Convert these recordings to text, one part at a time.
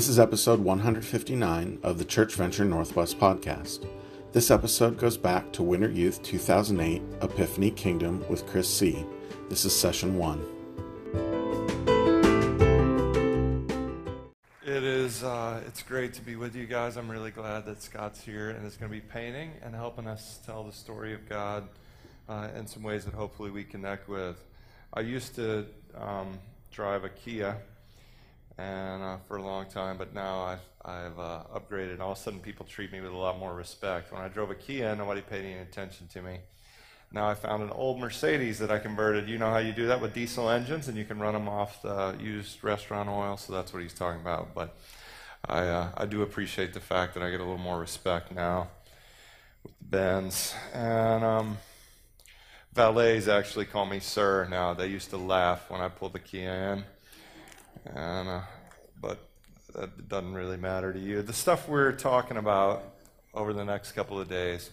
This is episode 159 of the Church Venture Northwest podcast. This episode goes back to Winter Youth 2008 Epiphany Kingdom with Chris Seay This is session one. It is. Uh, it's great to be with you guys. I'm really glad that Scott's here and is going to be painting and helping us tell the story of God uh, in some ways that hopefully we connect with. I used to um, drive a Kia and uh, for a long time, but now I've, I've uh, upgraded. All of a sudden, people treat me with a lot more respect. When I drove a Kia, nobody paid any attention to me. Now I found an old Mercedes that I converted. You know how you do that with diesel engines, and you can run them off the used restaurant oil. So that's what he's talking about. But I, uh, I do appreciate the fact that I get a little more respect now with the Benz. And um, valets actually call me sir now. They used to laugh when I pulled the Kia in. And, uh, but that doesn't really matter to you. The stuff we're talking about over the next couple of days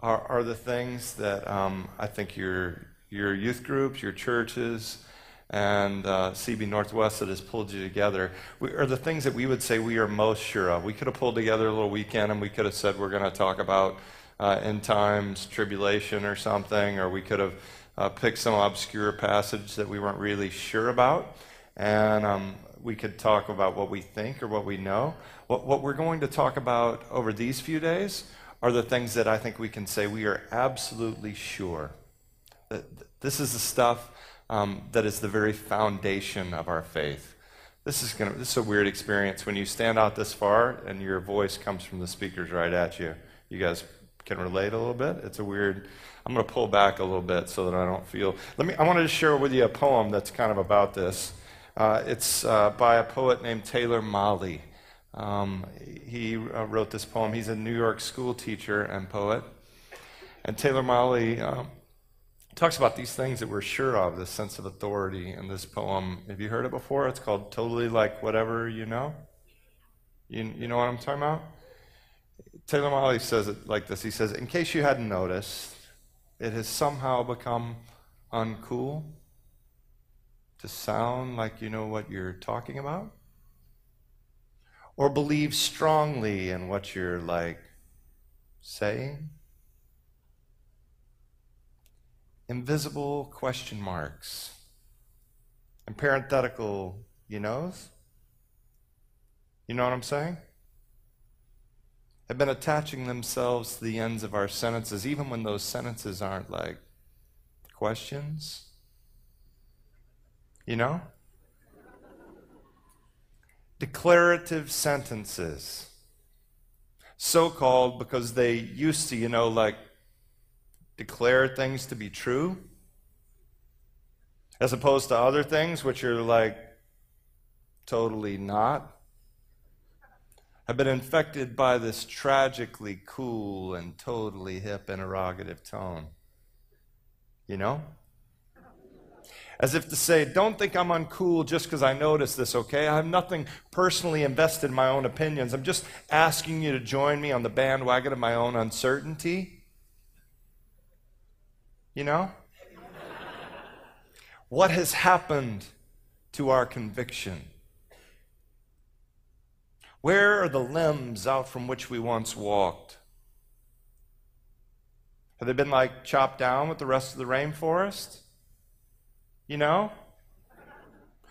are, are the things that um, I think your, your youth groups, your churches, and uh, CB Northwest that has pulled you together we, are the things that we would say we are most sure of. We could have pulled together a little weekend and we could have said we're going to talk about uh, end times, tribulation, or something, or we could have uh, picked some obscure passage that we weren't really sure about and um, we could talk about what we think or what we know. What, what we're going to talk about over these few days are the things that I think we can say we are absolutely sure. That this is the stuff um, that is the very foundation of our faith. This is, gonna, this is a weird experience when you stand out this far and your voice comes from the speakers right at you. You guys can relate a little bit. It's a weird. I'm going to pull back a little bit so that I don't feel. Let me. I wanted to share with you a poem that's kind of about this. Uh, it's uh, by a poet named Taylor Mali. Um, he uh, wrote this poem. He's a New York school teacher and poet. And Taylor Mali um, talks about these things that we're sure of, this sense of authority in this poem. Have you heard it before? It's called Totally Like Whatever You Know. You, you know what I'm talking about? Taylor Mali says it like this He says, In case you hadn't noticed, it has somehow become uncool to sound like you know what you're talking about? Or believe strongly in what you're like saying? Invisible question marks and parenthetical you knows. You know what I'm saying? Have been attaching themselves to the ends of our sentences, even when those sentences aren't like questions you know? Declarative sentences. So called because they used to, you know, like declare things to be true, as opposed to other things which are like totally not. Have been infected by this tragically cool and totally hip interrogative tone. You know? As if to say, don't think I'm uncool just because I noticed this, okay? I have nothing personally invested in my own opinions. I'm just asking you to join me on the bandwagon of my own uncertainty. You know? what has happened to our conviction? Where are the limbs out from which we once walked? Have they been like chopped down with the rest of the rainforest? You know?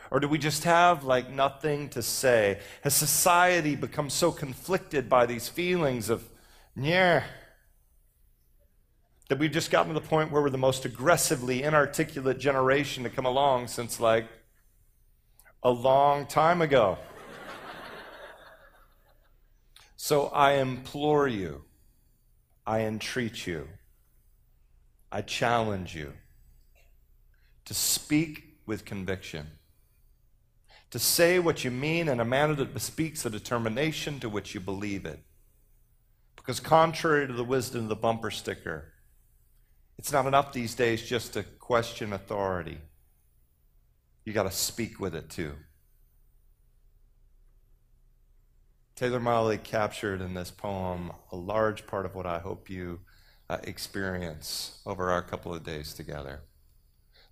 Or do we just have like nothing to say? Has society become so conflicted by these feelings of, yeah, that we've just gotten to the point where we're the most aggressively inarticulate generation to come along since like a long time ago? so I implore you, I entreat you, I challenge you to speak with conviction, to say what you mean in a manner that bespeaks a determination to which you believe it. Because, contrary to the wisdom of the bumper sticker, it's not enough these days just to question authority. You got to speak with it too. Taylor Mali captured in this poem a large part of what I hope you uh, experience over our couple of days together.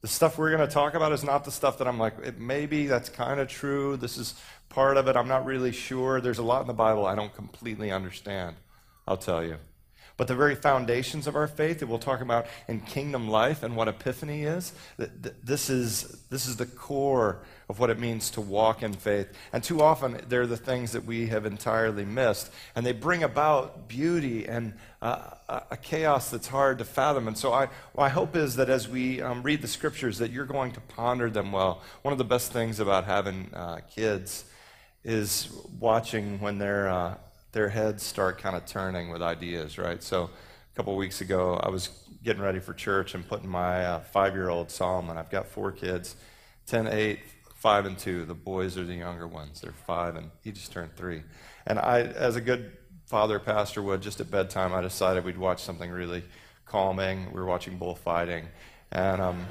The stuff we're going to talk about is not the stuff that I'm like, maybe that's kind of true. This is part of it. I'm not really sure. There's a lot in the Bible I don't completely understand, I'll tell you. But the very foundations of our faith that we'll talk about in kingdom life and what epiphany is, this is, this is the core of what it means to walk in faith. And too often, they're the things that we have entirely missed. And they bring about beauty and uh, a chaos that's hard to fathom. And so, I, my hope is that as we um, read the scriptures, that you're going to ponder them well. One of the best things about having uh, kids is watching when they're uh, their heads start kind of turning with ideas, right? So a couple weeks ago, I was getting ready for church and putting my uh, five year old Solomon, I've got four kids 10, 8, 5, and 2. The boys are the younger ones. They're five, and he just turned three. And I, as a good father pastor would, just at bedtime, I decided we'd watch something really calming. We were watching bullfighting. And, um,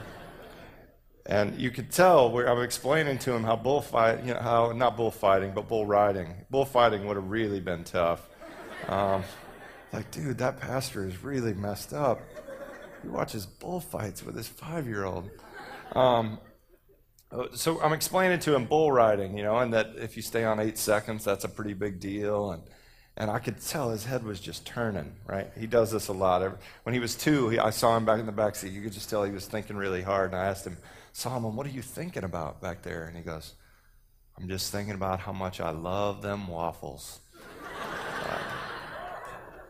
and you could tell where I'm explaining to him how bullfight, you know, how not bullfighting, but bull riding. Bullfighting would have really been tough. Um, like, dude, that pastor is really messed up. He watches bullfights with his five-year-old. Um, so I'm explaining to him bull riding, you know, and that if you stay on eight seconds, that's a pretty big deal. And and I could tell his head was just turning. Right? He does this a lot. When he was two, he, I saw him back in the back seat. You could just tell he was thinking really hard. And I asked him, Solomon, what are you thinking about back there? And he goes, I'm just thinking about how much I love them waffles. Uh,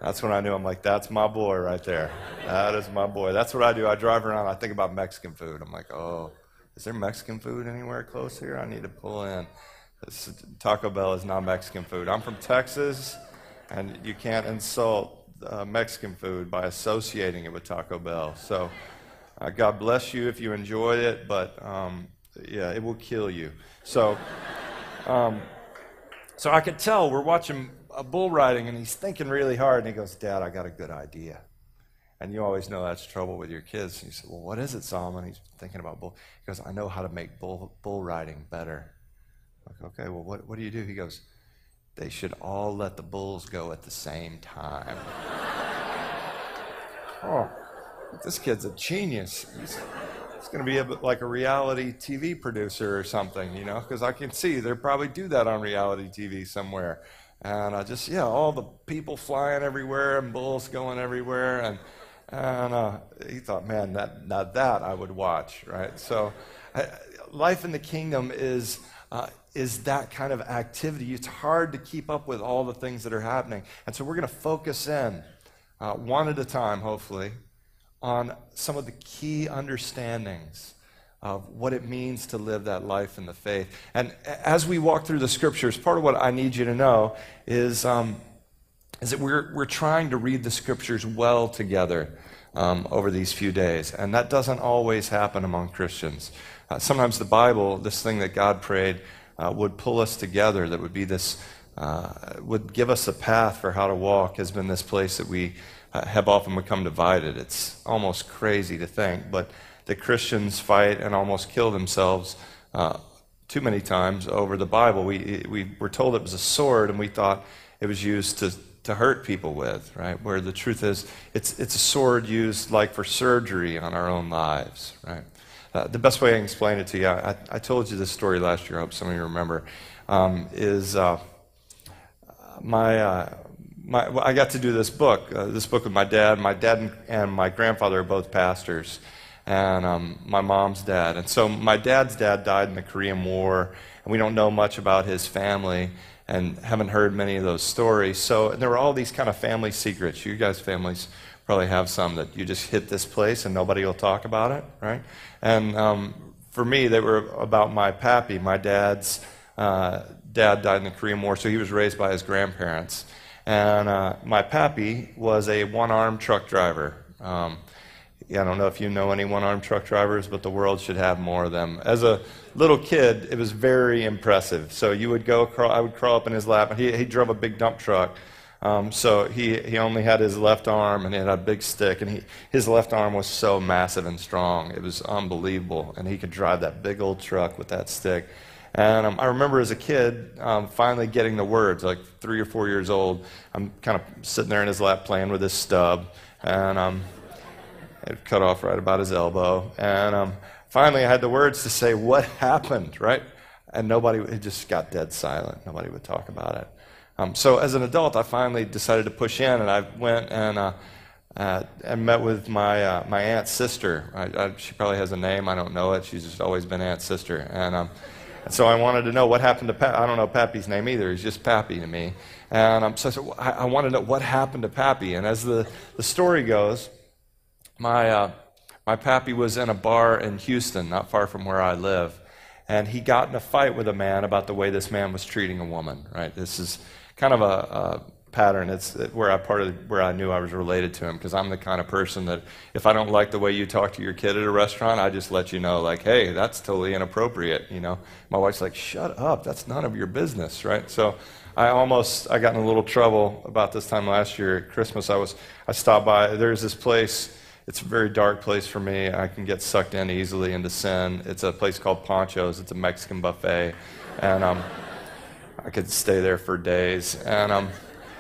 that's when I knew I'm like, that's my boy right there. That is my boy. That's what I do. I drive around, I think about Mexican food. I'm like, oh, is there Mexican food anywhere close here? I need to pull in. This, Taco Bell is not Mexican food. I'm from Texas, and you can't insult uh, Mexican food by associating it with Taco Bell. So, uh, God bless you if you enjoyed it, but um, yeah, it will kill you. So, um, so I could tell we're watching a bull riding, and he's thinking really hard, and he goes, "Dad, I got a good idea." And you always know that's trouble with your kids. And you "Well, what is it, Solomon?" He's thinking about bull. He goes, "I know how to make bull bull riding better." I'm like, okay, well, what what do you do? He goes, "They should all let the bulls go at the same time." oh this kid's a genius. He's, he's going to be a, like a reality TV producer or something, you know, because I can see they probably do that on reality TV somewhere. And I just, yeah, all the people flying everywhere and bulls going everywhere. And, and uh, he thought, man, that, now that I would watch, right? So I, life in the kingdom is, uh, is that kind of activity. It's hard to keep up with all the things that are happening. And so we're going to focus in uh, one at a time, hopefully, on some of the key understandings of what it means to live that life in the faith. And as we walk through the scriptures, part of what I need you to know is, um, is that we're, we're trying to read the scriptures well together um, over these few days. And that doesn't always happen among Christians. Uh, sometimes the Bible, this thing that God prayed, uh, would pull us together, that would be this, uh, would give us a path for how to walk, has been this place that we have often become divided. It's almost crazy to think, but the Christians fight and almost kill themselves uh, too many times over the Bible. We, we were told it was a sword, and we thought it was used to, to hurt people with, right? Where the truth is, it's, it's a sword used like for surgery on our own lives, right? Uh, the best way I can explain it to you, I, I, told you this story last year, I hope some of you remember, um, is uh, my, my, I got to do this book, uh, this book with my dad. My dad and, my grandfather are both pastors, and um, my mom's dad. And so my dad's dad died in the Korean War, and we don't know much about his family and haven't heard many of those stories. So there were all these kind of family secrets. You guys' families probably have some that you just hit this place and nobody will talk about it, right? And um, for me, they were about my pappy. My dad's uh, dad died in the Korean War, so he was raised by his grandparents. And uh, my pappy was a one armed truck driver. Um, I don't know if you know any one armed truck drivers, but the world should have more of them. As a little kid, it was very impressive. So you would go, crawl, I would crawl up in his lap, and he, he drove a big dump truck. Um, so he, he only had his left arm and he had a big stick, and he, his left arm was so massive and strong. It was unbelievable. And he could drive that big old truck with that stick. And um, I remember as a kid um, finally getting the words, like three or four years old. I'm kind of sitting there in his lap playing with his stub, and um, it cut off right about his elbow. And um, finally I had the words to say, What happened, right? And nobody, it just got dead silent. Nobody would talk about it. Um, so as an adult, I finally decided to push in, and I went and, uh, uh, met with my, uh, my aunt's sister. I, I, she probably has a name, I don't know it. She's just always been aunt's sister. And, um, and so I wanted to know what happened to Pappy. I don't know Pappy's name either. He's just Pappy to me. And um, so I, said, I, I want to know what happened to Pappy. And as the, the story goes, my, uh, my Pappy was in a bar in Houston, not far from where I live. And he got in a fight with a man about the way this man was treating a woman, right? This is kind of a, a pattern. It's where I part of where I knew I was related to him because I'm the kind of person that if I don't like the way you talk to your kid at a restaurant, I just let you know, like, hey, that's totally inappropriate. You know, my wife's like, shut up, that's none of your business, right? So I almost I got in a little trouble about this time last year at Christmas. I was I stopped by. There's this place. It's a very dark place for me. I can get sucked in easily into sin. It's a place called Pancho's. It's a Mexican buffet, and um, I could stay there for days. And um,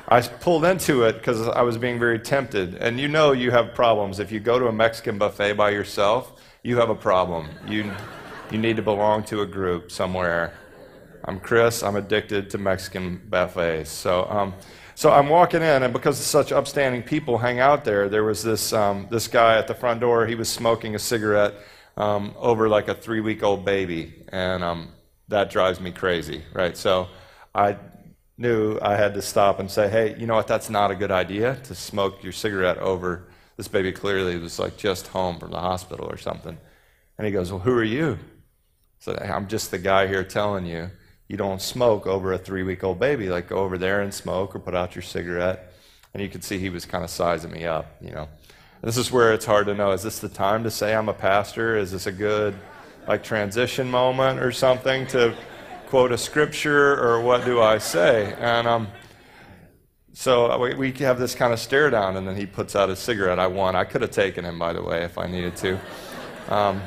I pulled into it because I was being very tempted. And you know you have problems if you go to a Mexican buffet by yourself. You have a problem. You you need to belong to a group somewhere. I'm Chris. I'm addicted to Mexican buffets. So, um, so I'm walking in, and because such upstanding people hang out there, there was this um, this guy at the front door. He was smoking a cigarette um, over like a three week old baby, and um, that drives me crazy, right? So, I knew I had to stop and say, "Hey, you know what? That's not a good idea to smoke your cigarette over." This baby clearly was like just home from the hospital or something, and he goes, "Well, who are you?" So I'm just the guy here telling you you don't smoke over a three week old baby. Like, go over there and smoke or put out your cigarette. And you could see he was kind of sizing me up, you know. This is where it's hard to know is this the time to say I'm a pastor? Is this a good, like, transition moment or something to quote a scripture or what do I say? And um, so we, we have this kind of stare down, and then he puts out his cigarette. I won. I could have taken him, by the way, if I needed to. Um,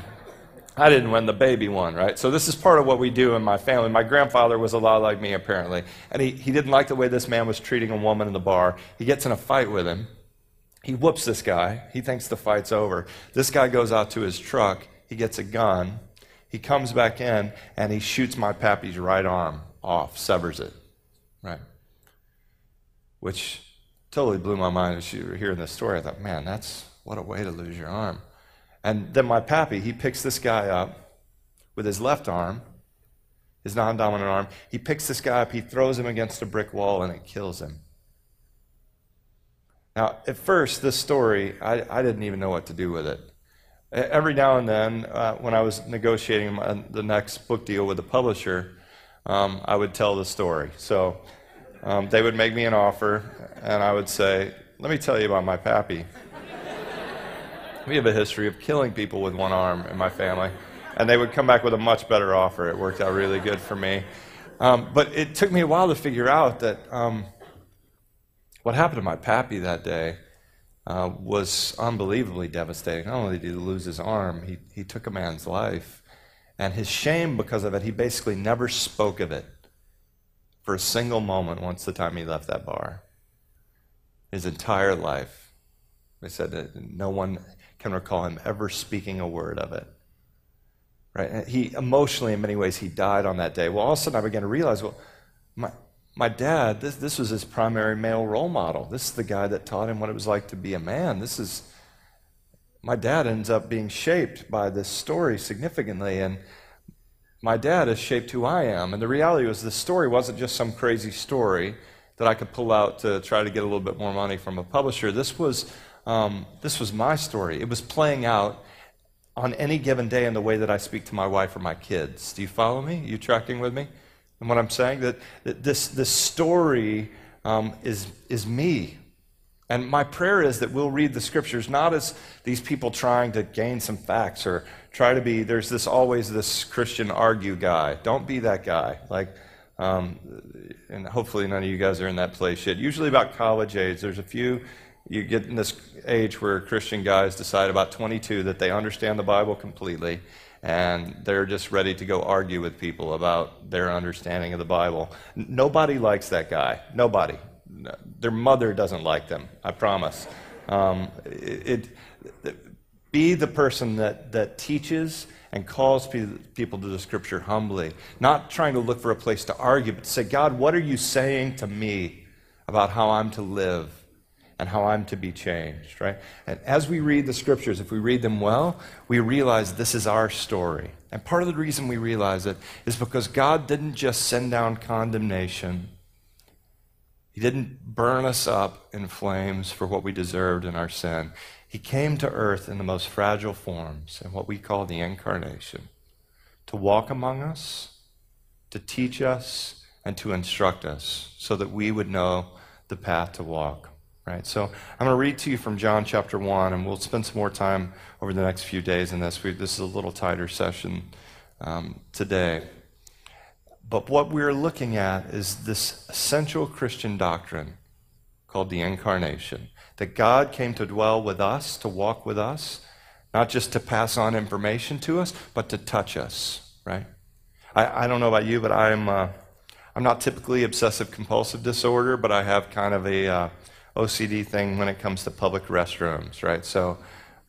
I didn't win, the baby won, right? So this is part of what we do in my family. My grandfather was a lot like me, apparently. And he, he didn't like the way this man was treating a woman in the bar. He gets in a fight with him. He whoops this guy. He thinks the fight's over. This guy goes out to his truck. He gets a gun. He comes back in, and he shoots my pappy's right arm off, severs it, right? Which totally blew my mind as you were hearing this story. I thought, man, that's what a way to lose your arm. And then my pappy, he picks this guy up with his left arm, his non dominant arm. He picks this guy up, he throws him against a brick wall, and it kills him. Now, at first, this story, I, I didn't even know what to do with it. Every now and then, uh, when I was negotiating my, the next book deal with the publisher, um, I would tell the story. So um, they would make me an offer, and I would say, Let me tell you about my pappy. We have a history of killing people with one arm in my family. And they would come back with a much better offer. It worked out really good for me. Um, but it took me a while to figure out that um, what happened to my pappy that day uh, was unbelievably devastating. Not only did he lose his arm, he, he took a man's life. And his shame because of it, he basically never spoke of it for a single moment once the time he left that bar. His entire life. They said that no one can recall him ever speaking a word of it. Right? He emotionally, in many ways, he died on that day. Well, all of a sudden, I began to realize, well, my, my dad, this, this was his primary male role model. This is the guy that taught him what it was like to be a man. This is, my dad ends up being shaped by this story significantly. And my dad has shaped who I am. And the reality was, this story wasn't just some crazy story that I could pull out to try to get a little bit more money from a publisher. This was um, this was my story. It was playing out on any given day in the way that I speak to my wife or my kids. Do you follow me? Are you tracking with me? And what I'm saying that, that this this story um, is is me. And my prayer is that we'll read the scriptures not as these people trying to gain some facts or try to be. There's this always this Christian argue guy. Don't be that guy. Like. Um, and hopefully none of you guys are in that place yet. Usually about college age, there's a few you get in this age where Christian guys decide about 22 that they understand the Bible completely and they're just ready to go argue with people about their understanding of the Bible. Nobody likes that guy. Nobody. Their mother doesn't like them, I promise. Um, it, it, be the person that, that teaches and calls people to the scripture humbly, not trying to look for a place to argue, but say, God, what are you saying to me about how I'm to live and how I'm to be changed, right? And as we read the scriptures, if we read them well, we realize this is our story. And part of the reason we realize it is because God didn't just send down condemnation. He didn't burn us up in flames for what we deserved in our sin. He came to earth in the most fragile forms, in what we call the incarnation, to walk among us, to teach us, and to instruct us so that we would know the path to walk. Right? So I'm going to read to you from John chapter 1, and we'll spend some more time over the next few days in this. We, this is a little tighter session um, today. But what we're looking at is this essential Christian doctrine called the incarnation that God came to dwell with us, to walk with us, not just to pass on information to us, but to touch us, right? I, I don't know about you, but I'm, uh, I'm not typically obsessive compulsive disorder, but I have kind of a uh, OCD thing when it comes to public restrooms, right? So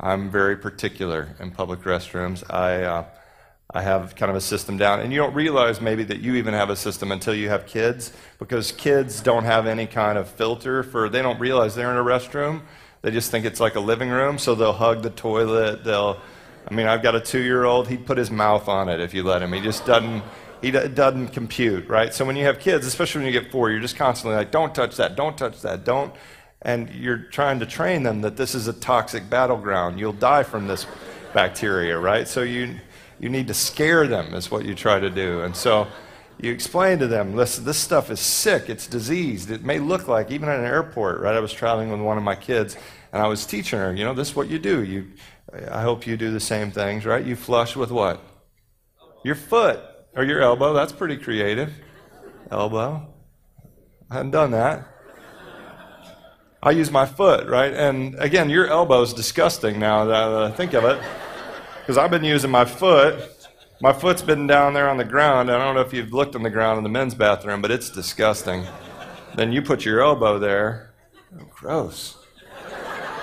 I'm very particular in public restrooms. I, uh, I have kind of a system down. And you don't realize maybe that you even have a system until you have kids, because kids don't have any kind of filter for, they don't realize they're in a restroom. They just think it's like a living room, so they'll hug the toilet. They'll, I mean, I've got a two year old, he'd put his mouth on it if you let him. He just doesn't, he doesn't compute, right? So when you have kids, especially when you get four, you're just constantly like, don't touch that, don't touch that, don't. And you're trying to train them that this is a toxic battleground. You'll die from this bacteria, right? So you, you need to scare them, is what you try to do. And so you explain to them, listen, this stuff is sick, it's diseased. It may look like, even at an airport, right? I was traveling with one of my kids, and I was teaching her, you know, this is what you do. You, I hope you do the same things, right? You flush with what? Your foot or your elbow. That's pretty creative. Elbow. I hadn't done that. I use my foot, right? And again, your elbow is disgusting now that I think of it because I've been using my foot. My foot's been down there on the ground. I don't know if you've looked on the ground in the men's bathroom, but it's disgusting. Then you put your elbow there. Oh, gross.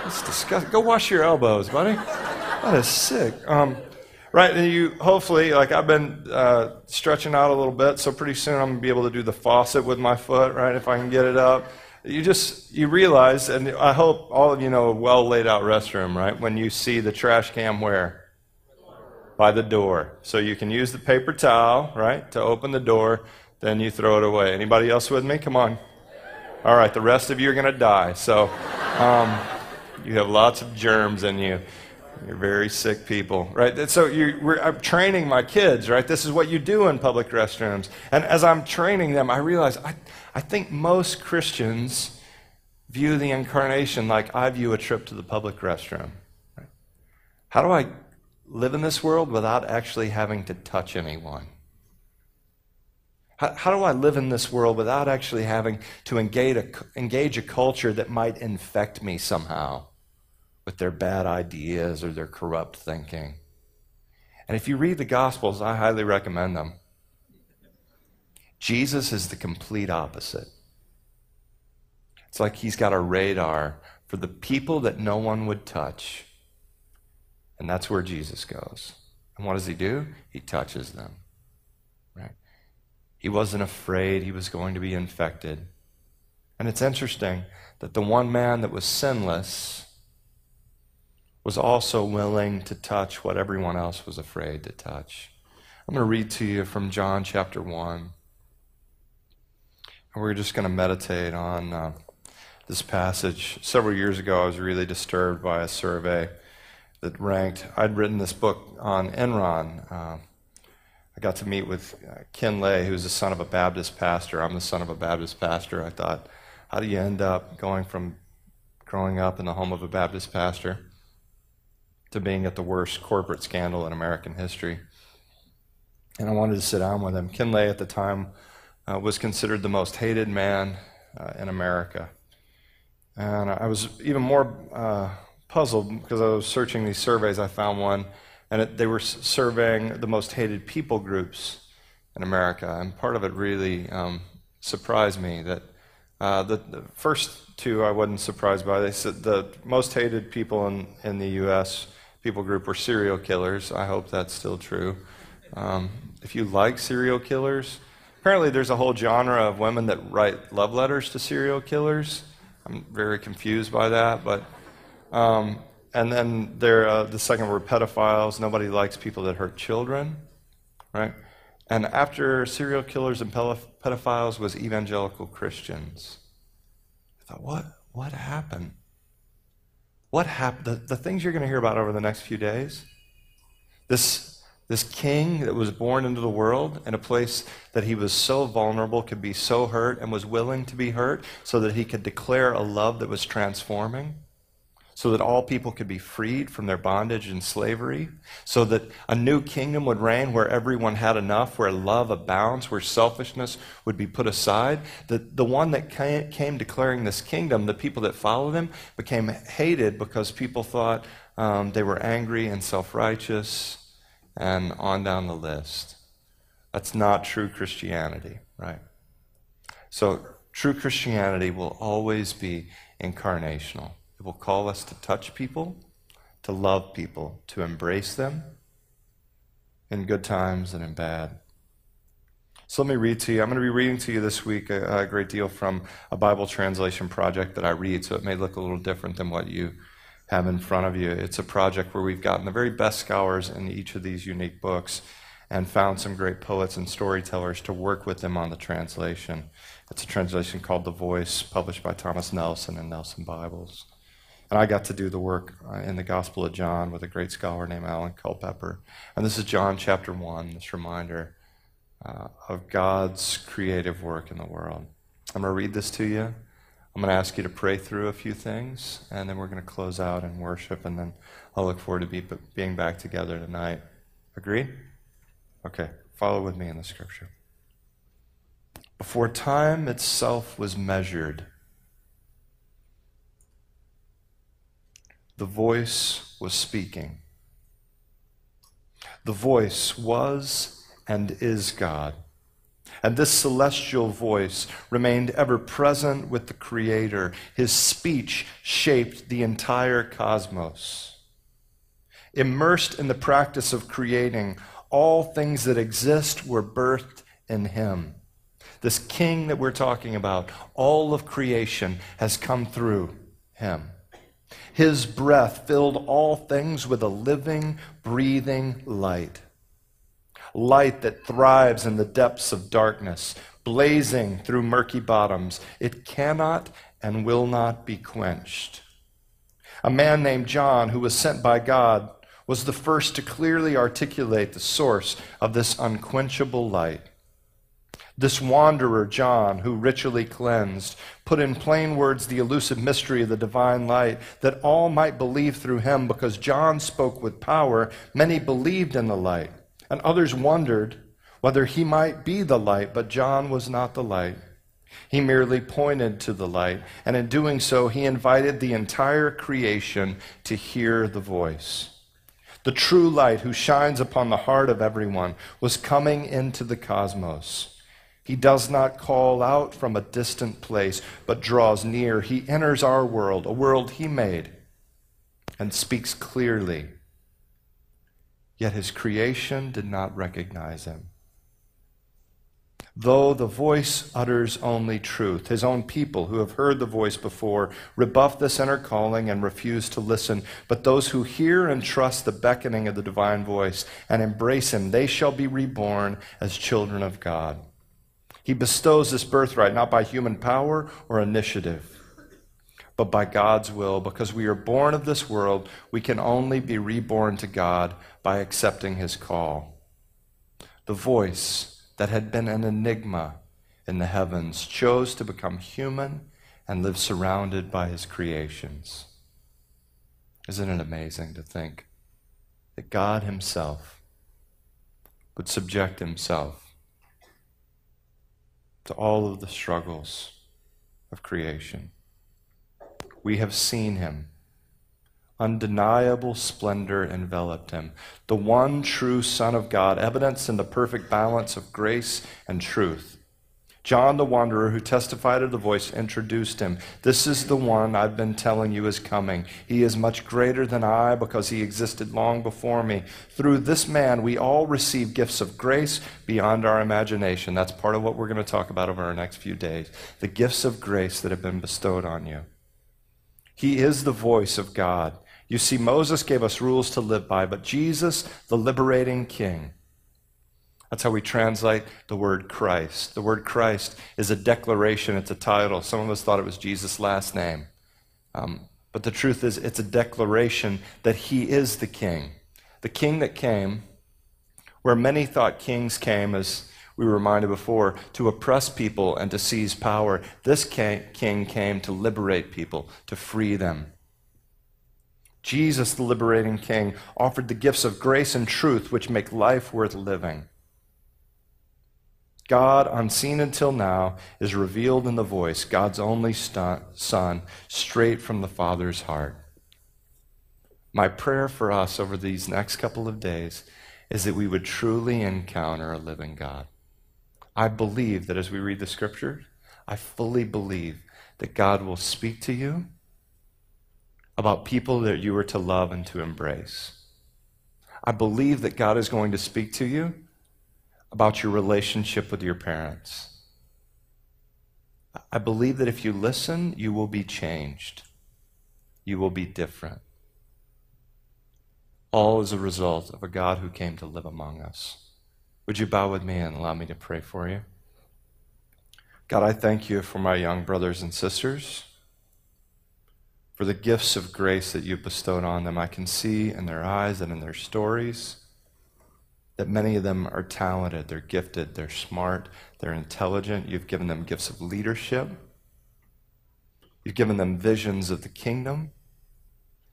It's disgusting. Go wash your elbows, buddy. That is sick. Um, right, and you hopefully, like I've been uh, stretching out a little bit, so pretty soon I'm gonna be able to do the faucet with my foot, right, if I can get it up. You just you realize, and I hope all of you know a well laid out restroom, right? When you see the trash can where by the door. So you can use the paper towel, right, to open the door, then you throw it away. Anybody else with me? Come on. All right, the rest of you are going to die. So um, you have lots of germs in you. You're very sick people, right? So I'm training my kids, right? This is what you do in public restrooms. And as I'm training them, I realize I, I think most Christians view the incarnation like I view a trip to the public restroom. How do I live in this world without actually having to touch anyone? How, how, do I live in this world without actually having to engage a, engage a culture that might infect me somehow with their bad ideas or their corrupt thinking? And if you read the Gospels, I highly recommend them. Jesus is the complete opposite. It's like he's got a radar for the people that no one would touch and that's where Jesus goes. And what does he do? He touches them. Right? He wasn't afraid he was going to be infected. And it's interesting that the one man that was sinless was also willing to touch what everyone else was afraid to touch. I'm going to read to you from John chapter 1. And we're just going to meditate on uh, this passage. Several years ago, I was really disturbed by a survey that ranked. I'd written this book on Enron. Uh, I got to meet with uh, Ken Lay, who's the son of a Baptist pastor. I'm the son of a Baptist pastor. I thought, how do you end up going from growing up in the home of a Baptist pastor to being at the worst corporate scandal in American history? And I wanted to sit down with him. Ken Lay at the time uh, was considered the most hated man uh, in America. And I was even more uh, puzzled because I was searching these surveys. I found one, and it, they were surveying the most hated people groups in America. And part of it really um, surprised me that uh, the, the, first two I wasn't surprised by. They said the most hated people in, in the U.S. people group were serial killers. I hope that's still true. Um, if you like serial killers, apparently there's a whole genre of women that write love letters to serial killers. I'm very confused by that, but um, and then there uh, the second were pedophiles. Nobody likes people that hurt children, right? And after serial killers and pedophiles was evangelical Christians. I thought, what what happened? What happened? The, the things you're going to hear about over the next few days. This this king that was born into the world in a place that he was so vulnerable, could be so hurt, and was willing to be hurt so that he could declare a love that was transforming, so that all people could be freed from their bondage and slavery, so that a new kingdom would reign where everyone had enough, where love abounds, where selfishness would be put aside. The, the one that came, declaring this kingdom, the people that followed him, became hated because people thought um, they were angry and self righteous and on down the list. That's not true Christianity, right? So, true Christianity will always be incarnational. Will call us to touch people, to love people, to embrace them in good times and in bad. So let me read to you. I'm going to be reading to you this week a, a, great deal from a Bible translation project that I read, so it may look a little different than what you have in front of you. It's a project where we've gotten the very best scholars in each of these unique books and found some great poets and storytellers to work with them on the translation. It's a translation called The Voice, published by Thomas Nelson and Nelson Bibles. And I got to do the work uh, in the Gospel of John with a great scholar named Alan Culpepper. And this is John chapter 1, this reminder uh, of God's creative work in the world. I'm going to read this to you. I'm going to ask you to pray through a few things, and then we're going to close out and worship, and then I'll look forward to be, being back together tonight. Agree? Okay, follow with me in the scripture. Before time itself was measured, the voice was speaking. The voice was and is God. And this celestial voice remained ever present with the Creator. His speech shaped the entire cosmos. Immersed in the practice of creating, all things that exist were birthed in Him. This King that we're talking about, all of creation has come through Him. His breath filled all things with a living, breathing light light that thrives in the depths of darkness, blazing through murky bottoms. It cannot and will not be quenched. A man named John, who was sent by God, was the first to clearly articulate the source of this unquenchable light. This wanderer, John, who ritually cleansed, put in plain words the elusive mystery of the divine light, that all might believe through him, because John spoke with power. Many believed in the light. And others wondered whether he might be the light, but John was not the light. He merely pointed to the light, and in doing so, he invited the entire creation to hear the voice. The true light who shines upon the heart of everyone was coming into the cosmos. He does not call out from a distant place, but draws near. He enters our world, a world he made, and speaks clearly Yet his creation did not recognize him. Though the voice utters only truth, his own people who have heard the voice before rebuff this inner calling and refuse to listen. But those who hear and trust the beckoning of the divine voice and embrace him, they shall be reborn as children of God. He bestows this birthright not by human power or initiative but by God's will. Because we are born of this world, we can only be reborn to God by accepting his call. The voice that had been an enigma in the heavens chose to become human and live surrounded by his creations. Isn't it amazing to think that God himself would subject himself to all of the struggles of creation? We have seen him. Undeniable splendor enveloped him. The one true Son of God, evidenced in the perfect balance of grace and truth. John the Wanderer, who testified of the voice, introduced him. This is the one I've been telling you is coming. He is much greater than I because he existed long before me. Through this man, we all receive gifts of grace beyond our imagination. That's part of what we're going to talk about over our next few days. The gifts of grace that have been bestowed on you. He is the voice of God. You see, Moses gave us rules to live by, but Jesus, the liberating king, that's how we translate the word Christ. The word Christ is a declaration, it's a title. Some of us thought it was Jesus' last name. Um, but the truth is, it's a declaration that he is the king. The king that came, where many thought kings came, as we were reminded before, to oppress people and to seize power. This king came to liberate people, to free them. Jesus, the liberating king, offered the gifts of grace and truth which make life worth living. God, unseen until now, is revealed in the voice, God's only Son, straight from the Father's heart. My prayer for us over these next couple of days is that we would truly encounter a living God. I believe that as we read the scriptures, I fully believe that God will speak to you about people that you are to love and to embrace. I believe that God is going to speak to you about your relationship with your parents. I believe that if you listen, you will be changed. You will be different. All as a result of a God who came to live among us. Would you bow with me and allow me to pray for you? God, I thank you for my young brothers and sisters, for the gifts of grace that you've bestowed on them. I can see in their eyes and in their stories that many of them are talented, they're gifted, they're smart, they're intelligent. You've given them gifts of leadership. You've given them visions of the kingdom,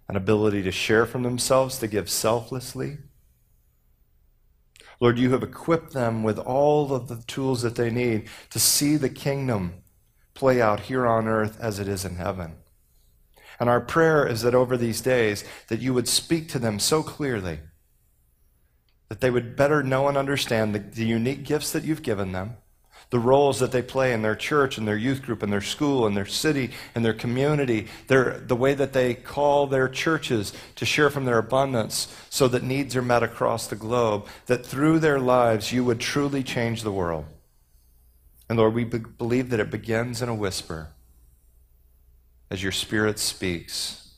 an ability to share from themselves, to give selflessly. Lord, you have equipped them with all of the tools that they need to see the kingdom play out here on earth as it is in heaven. And our prayer is that over these days that you would speak to them so clearly that they would better know and understand the, the, unique gifts that you've given them, the roles that they play in their church and their youth group and their school and their city and their community, their, the way that they call their churches to share from their abundance so that needs are met across the globe, that through their lives you would truly change the world. And Lord, we be- believe that it begins in a whisper as your Spirit speaks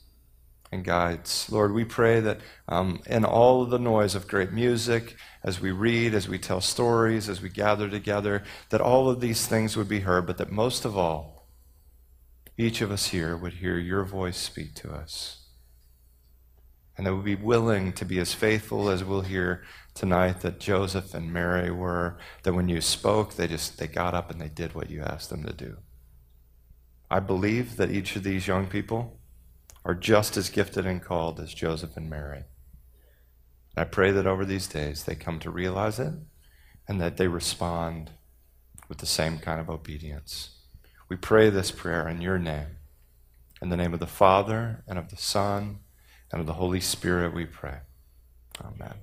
and guides. Lord, we pray that um, in all of the noise of great music, as we read, as we tell stories, as we gather together, that all of these things would be heard, but that most of all, each of us here would hear your voice speak to us. And that we would be willing to be as faithful as we'll hear tonight that Joseph and Mary were, that when you spoke, they just they got up and they did what you asked them to do. I believe that each of these young people are just as gifted and called as Joseph and Mary. I pray that over these days they come to realize it and that they respond with the same kind of obedience. We pray this prayer in your name. In the name of the Father, and of the Son, and of the Holy Spirit, we pray. Amen.